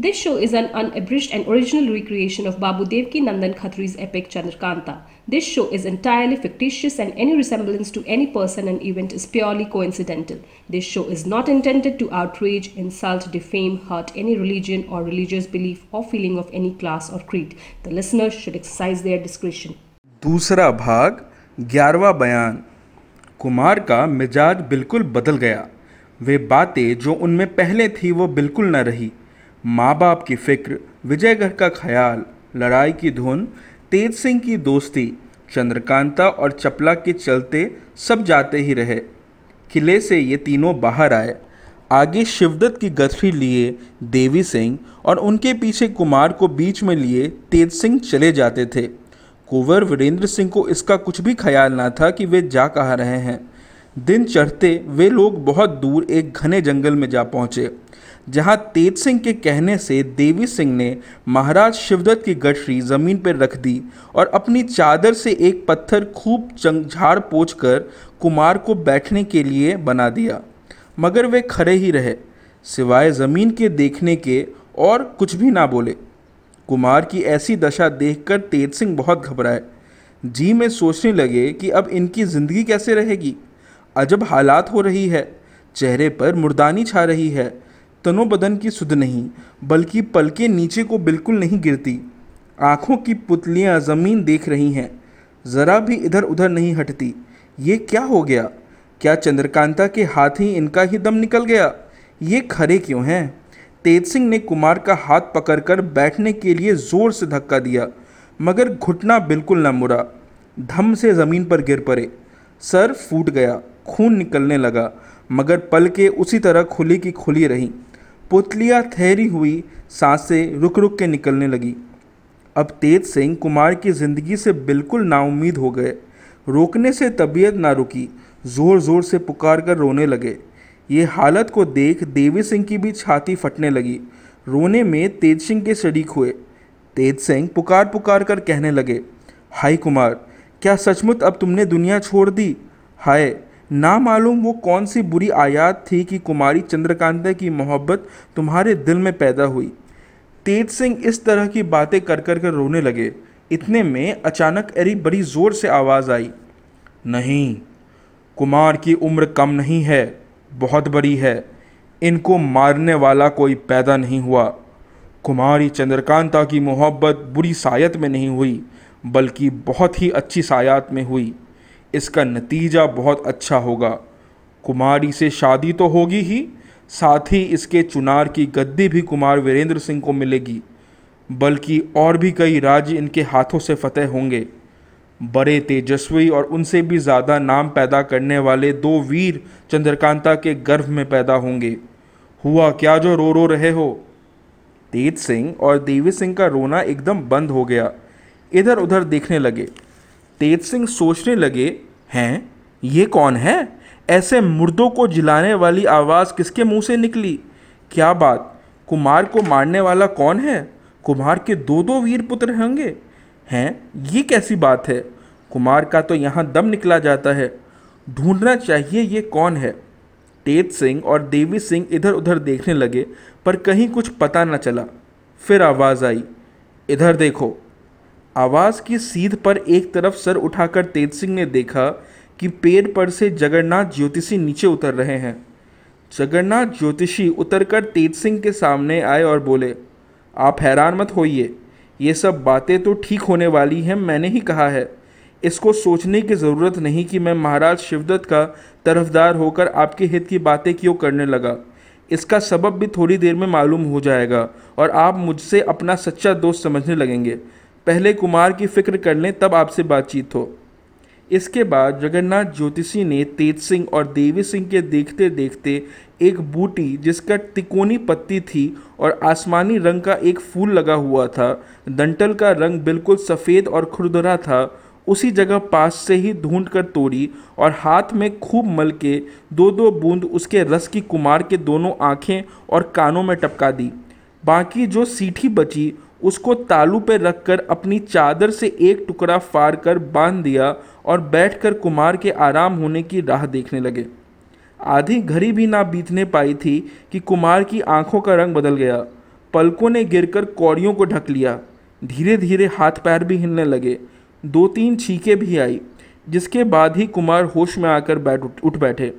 This show is an unabridged and original recreation of Babu Devki Nandan Khatri's epic Chandrakanta. This show is entirely fictitious and any resemblance to any person and event is purely coincidental. This show is not intended to outrage, insult, defame, hurt any religion or religious belief or feeling of any class or creed. The listeners should exercise their discretion. दूसरा भाग ग्यारहवा बयान कुमार का मिजाज बिल्कुल बदल गया वे बातें जो उनमें पहले थी वो बिल्कुल न रही माँ बाप की फ़िक्र, विजयगढ़ का ख्याल, लड़ाई की धुन, तेज सिंह की दोस्ती, चंद्रकांता और चपला के चलते सब जाते ही रहे। किले से ये तीनों बाहर आए। आगे शिवदत्त की गथरी लिए देवी सिंह और उनके पीछे कुमार को बीच में लिए तेज सिंह चले जाते थे। कुंवर वीरेंद्र सिंह को इसका कुछ भी ख्याल ना था कि वे जा कहाँ रहे हैं। दिन चढ़ते वे लोग बहुत दूर एक घने जंगल में जा पहुँचे, जहाँ तेज सिंह के कहने से देवी सिंह ने महाराज शिवदत्त की गठरी ज़मीन पर रख दी और अपनी चादर से एक पत्थर खूब झाड़ पोछ कर कुमार को बैठने के लिए बना दिया। मगर वे खड़े ही रहे, सिवाय ज़मीन के देखने के और कुछ भी ना बोले। कुमार की ऐसी दशा देखकर तेज सिंह बहुत घबराए। जी में सोचने लगे कि अब इनकी ज़िंदगी कैसे रहेगी। अजब हालात हो रही है। चेहरे पर मुर्दानी छा रही है। तनो बदन की सुध नहीं, बल्कि पलके नीचे को बिल्कुल नहीं गिरती। आँखों की पुतलियाँ ज़मीन देख रही हैं। ज़रा भी इधर उधर नहीं हटती। ये क्या हो गया? क्या चंद्रकांता के हाथ ही इनका ही दम निकल गया? ये खड़े क्यों हैं? तेज सिंह ने कुमार का हाथ पकड़कर बैठने के लिए ज़ोर से धक्का दिया, मगर घुटना बिल्कुल न मुड़ा। धम से ज़मीन पर गिर पड़े। सर फूट गया। खून निकलने लगा, मगर पल के उसी तरह खुली की खुली रहीं। पुतलियाँ ठहरी हुई, साँसें रुक रुक के निकलने लगी। अब तेज सिंह कुमार की ज़िंदगी से बिल्कुल नाउमीद हो गए। रोकने से तबीयत ना रुकी ज़ोर ज़ोर से पुकार कर रोने लगे। ये हालत को देख देवी सिंह की भी छाती फटने लगी। रोने में तेज सिंह के शरीक हुए। तेज सिंह पुकार पुकार कर कहने लगे, हाय कुमार, क्या सचमुच अब तुमने दुनिया छोड़ दी? हाय ना मालूम वो कौन सी बुरी आयात थी कि कुमारी चंद्रकांता की मोहब्बत तुम्हारे दिल में पैदा हुई। तेज सिंह इस तरह की बातें कर कर कर रोने लगे। इतने में अचानक अरी बड़ी ज़ोर से आवाज़ आई। नहीं, कुमार की उम्र कम नहीं है, बहुत बड़ी है। इनको मारने वाला कोई पैदा नहीं हुआ। कुमारी चंद्रकांता की मोहब्बत बुरी सायत में नहीं हुई, बल्कि बहुत ही अच्छी सायात में हुई। इसका नतीजा बहुत अच्छा होगा। कुमारी से शादी तो होगी ही, साथ ही इसके चुनार की गद्दी भी कुमार वीरेंद्र सिंह को मिलेगी, बल्कि और भी कई राज्य इनके हाथों से फतेह होंगे। बड़े तेजस्वी और उनसे भी ज़्यादा नाम पैदा करने वाले दो वीर चंद्रकांता के गर्भ में पैदा होंगे। हुआ क्या जो रो रो रहे हो? तेज सिंह और देवी सिंह का रोना एकदम बंद हो गया। इधर उधर देखने लगे। तेज सिंह सोचने लगे, हैं? ये कौन है? ऐसे मुर्दों को जिलाने वाली आवाज़ किसके मुँह से निकली? क्या बात? कुमार को मारने वाला कौन है? कुमार के दो दो वीर पुत्र होंगे। हैं? ये कैसी बात है? कुमार का तो यहाँ दम निकला जाता है। ढूंढना चाहिए ये कौन है? तेज सिंह और देवी सिंह इधर उधर देखने लगे, पर कहीं कुछ पता न चला। फिर आवाज़ आई, इधर देखो आवाज़ की सीध पर एक तरफ़ सर उठाकर तेज सिंह ने देखा कि पेड़ पर से जगन्नाथ ज्योतिषी नीचे उतर रहे हैं। जगन्नाथ ज्योतिषी उतरकर तेज सिंह के सामने आए और बोले, आप हैरान मत होइए। ये सब बातें तो ठीक होने वाली हैं, मैंने ही कहा है। इसको सोचने की ज़रूरत नहीं कि मैं महाराज शिवदत्त का तरफदार होकर आपके हित की बातें क्यों करने लगा। इसका सबब भी थोड़ी देर में मालूम हो जाएगा और आप मुझसे अपना सच्चा दोस्त समझने लगेंगे। पहले कुमार की फ़िक्र कर लें, तब आपसे बातचीत हो। इसके बाद जगन्नाथ ज्योतिषी ने तेज सिंह और देवी सिंह के देखते देखते एक बूटी, जिसका तिकोनी पत्ती थी और आसमानी रंग का एक फूल लगा हुआ था। दंटल का रंग बिल्कुल सफ़ेद और खुरदरा था। उसी जगह पास से ही ढूंढ कर तोड़ी और हाथ में खूब मल के दो दो बूंद उसके रस की कुमार के दोनों आँखें और कानों में टपका दी। बाकी जो सीठी बची उसको तालू पर रखकर अपनी चादर से एक टुकड़ा फाड़ कर बाँध दिया और बैठकर कुमार के आराम होने की राह देखने लगे। आधी घड़ी भी ना बीतने पाई थी कि कुमार की आँखों का रंग बदल गया। पलकों ने गिरकर कौड़ियों को ढक लिया। धीरे धीरे हाथ पैर भी हिलने लगे। दो तीन छींकें भी आई जिसके बाद ही कुमार होश में आकर बैठ उठ, बैठे।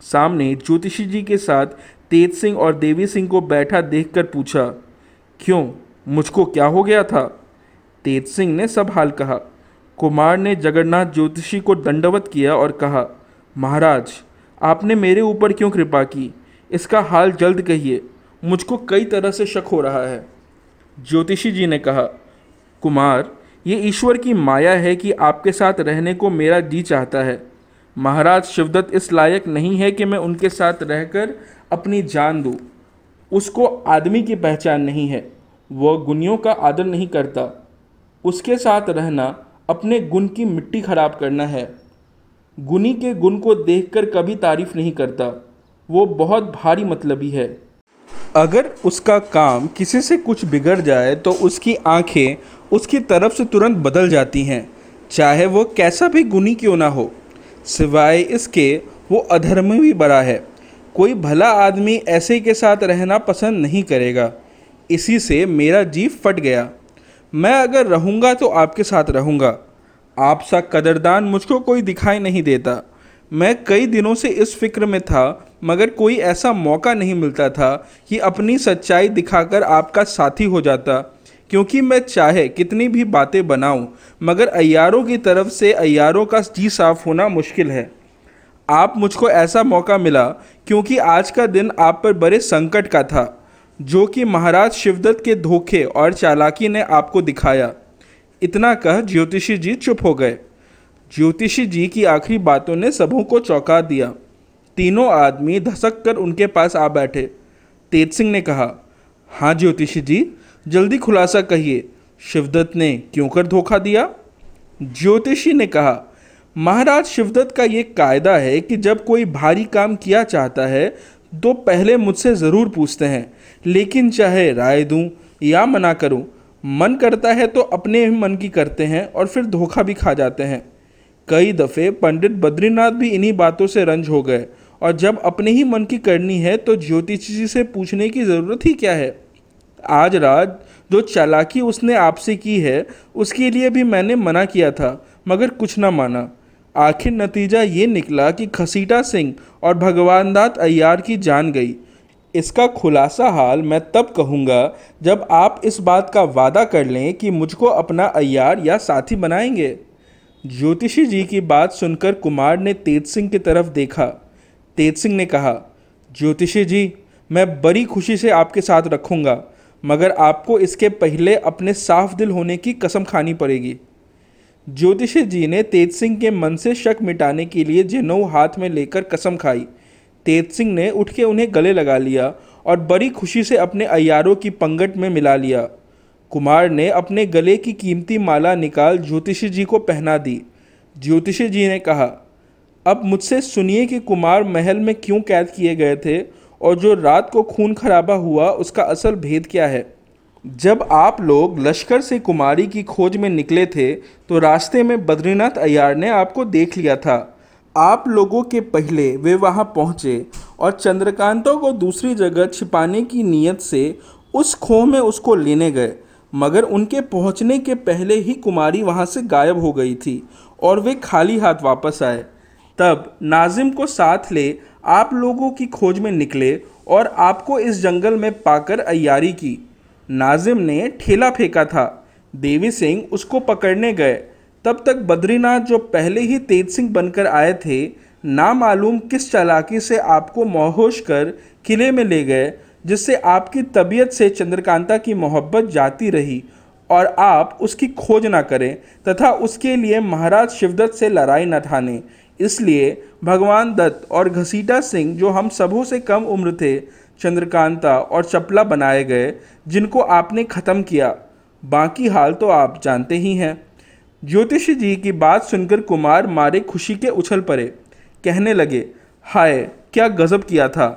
सामने ज्योतिषी जी के साथ तेज सिंह और देवी सिंह को बैठा देखकर पूछा क्यों? मुझको क्या हो गया था? तेज सिंह ने सब हाल कहा। कुमार ने जगन्नाथ ज्योतिषी को दंडवत किया और कहा, महाराज, आपने मेरे ऊपर क्यों कृपा की? इसका हाल जल्द कहिए। मुझको कई तरह से शक हो रहा है। ज्योतिषी जी ने कहा, कुमार, ये ईश्वर की माया है कि आपके साथ रहने को मेरा जी चाहता है। महाराज शिवदत्त इस लायक नहीं है कि मैं उनके साथ रहकर अपनी जान दूँ। उसको आदमी की पहचान नहीं है। वह गुनियों का आदर नहीं करता। उसके साथ रहना अपने गुण की मिट्टी खराब करना है। गुनी के गुण को देखकर कभी तारीफ़ नहीं करता। वो बहुत भारी मतलबी है। अगर उसका काम किसी से कुछ बिगड़ जाए तो उसकी आँखें उसकी तरफ़ से तुरंत बदल जाती हैं। चाहे वो कैसा भी गुनी क्यों ना हो, सिवाय इसके वो अधर्म भी बड़ा है। कोई भला आदमी ऐसे के साथ रहना पसंद नहीं करेगा। इसी से मेरा जी फट गया। मैं अगर रहूँगा तो आपके साथ रहूँगा। आप सा कदरदान मुझको कोई दिखाई नहीं देता। मैं कई दिनों से इस फ़िक्र में था, मगर कोई ऐसा मौका नहीं मिलता था कि अपनी सच्चाई दिखाकर आपका साथी हो जाता, क्योंकि मैं चाहे कितनी भी बातें बनाऊँ, मगर अयारों की तरफ़ से अयारों का जी साफ़ होना मुश्किल है। आप मुझको ऐसा मौका मिला, क्योंकि आज का दिन आप पर बड़े संकट का था। जो कि महाराज शिवदत्त के धोखे और चालाकी ने आपको दिखाया। इतना कह ज्योतिषी जी चुप हो गए। ज्योतिषी जी की आखिरी बातों ने सबों को चौंका दिया। तीनों आदमी धसक कर उनके पास आ बैठे। तेज सिंह ने कहा हाँ ज्योतिषी जी, जल्दी खुलासा कहिए। शिवदत्त ने क्यों कर धोखा दिया? ज्योतिषी ने कहा, महाराज शिवदत्त का ये कायदा है कि जब कोई भारी काम किया चाहता है तो पहले मुझसे ज़रूर पूछते हैं, लेकिन चाहे राय दूँ या मना करूँ, मन करता है तो अपने ही मन की करते हैं और फिर धोखा भी खा जाते हैं। कई दफ़े पंडित बद्रीनाथ भी इन्हीं बातों से रंज हो गए, और जब अपने ही मन की करनी है तो ज्योतिष जी से पूछने की ज़रूरत ही क्या है? आज रात जो चालाकी उसने आपसे की है, उसके लिए भी मैंने मना किया था, मगर कुछ ना माना। आखिर नतीजा ये निकला कि खसीटा सिंह और भगवान दात अय्यार की जान गई। इसका खुलासा हाल मैं तब कहूँगा जब आप इस बात का वादा कर लें कि मुझको अपना अय्यार या साथी बनाएँगे। ज्योतिषी जी की बात सुनकर कुमार ने तेज सिंह की तरफ़ देखा। तेज सिंह ने कहा, ज्योतिषी जी, मैं बड़ी खुशी से आपके साथ रखूँगा, मगर आपको इसके पहले अपने साफ़ दिल होने की कसम खानी पड़ेगी। ज्योतिषी जी ने तेज सिंह के मन से शक मिटाने के लिए जेनऊ हाथ में लेकर कसम खाई। तेज सिंह ने उठ के उन्हें गले लगा लिया और बड़ी खुशी से अपने अयारों की पंगट में मिला लिया। कुमार ने अपने गले की कीमती माला निकाल ज्योतिषी जी को पहना दी। ज्योतिषी जी ने कहा, अब मुझसे सुनिए कि कुमार महल में क्यों कैद किए गए थे और जो रात को खून खराबा हुआ उसका असल भेद क्या है? जब आप लोग लश्कर से कुमारी की खोज में निकले थे तो रास्ते में बद्रीनाथ अयार ने आपको देख लिया था। आप लोगों के पहले वे वहाँ पहुँचे और चंद्रकांतों को दूसरी जगह छिपाने की नीयत से उस खो में उसको लेने गए। मगर उनके पहुँचने के पहले ही कुमारी वहाँ से गायब हो गई थी और वे खाली हाथ वापस आए। तब नाजिम को साथ ले आप लोगों की खोज में निकले और आपको इस जंगल में पाकर अयारी की। नाजिम ने ठेला फेंका था। देवी सिंह उसको पकड़ने गए। तब तक बद्रीनाथ जो पहले ही तेज सिंह बनकर आए थे, नामालूम किस चालाकी से आपको मोहोश कर किले में ले गए, जिससे आपकी तबीयत से चंद्रकांता की मोहब्बत जाती रही और आप उसकी खोज ना करें तथा उसके लिए महाराज शिवदत्त से लड़ाई न ठाने। इसलिए भगवान दत्त और घसीटा सिंह जो हम सबों से कम उम्र थे चंद्रकांता और चपला बनाए गए, जिनको आपने ख़त्म किया। बाकी हाल तो आप जानते ही हैं। ज्योतिष जी की बात सुनकर कुमार मारे खुशी के उछल पड़े। कहने लगे, हाय, क्या गज़ब किया था।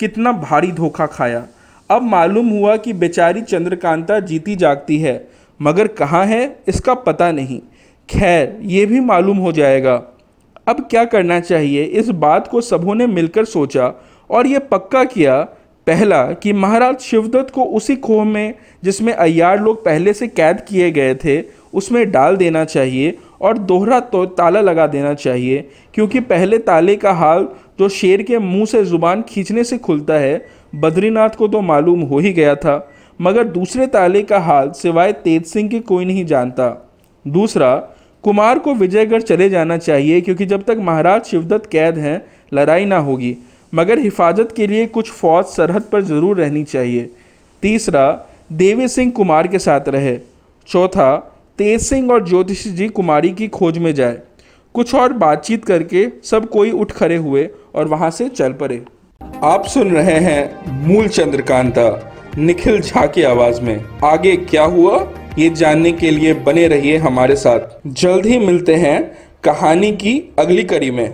कितना भारी धोखा खाया। अब मालूम हुआ कि बेचारी चंद्रकांता जीती जागती है, मगर कहाँ है, इसका पता नहीं। खैर, ये भी मालूम हो जाएगा। अब क्या करना चाहिए? इस बात को सबों ने मिलकर सोचा और ये पक्का किया पहला कि महाराज शिवदत्त को उसी खोह में, जिसमें अय्यार लोग पहले से कैद किए गए थे, उसमें डाल देना चाहिए और दोहरा तो ताला लगा देना चाहिए, क्योंकि पहले ताले का हाल जो शेर के मुँह से ज़ुबान खींचने से खुलता है, बद्रीनाथ को तो मालूम हो ही गया था, मगर दूसरे ताले का हाल सिवाय तेज सिंह के कोई नहीं जानता। दूसरा, कुमार को विजयगढ़ चले जाना चाहिए, क्योंकि जब तक महाराज शिवदत्त कैद हैं, लड़ाई ना होगी। मगर हिफाजत के लिए कुछ फौज सरहद पर ज़रूर रहनी चाहिए। तीसरा, देवी सिंह कुमार के साथ रहे। चौथा, तेज सिंह और ज्योतिषी जी कुमारी की खोज में जाए। कुछ और बातचीत करके सब कोई उठ खड़े हुए और वहाँ से चल पड़े। आप सुन रहे हैं मूल चंद्रकांता। निखिल झा की आवाज़ में। आगे क्या हुआ, ये जानने के लिए बने रहिए हमारे साथ। जल्द ही मिलते हैं कहानी की अगली कड़ी में।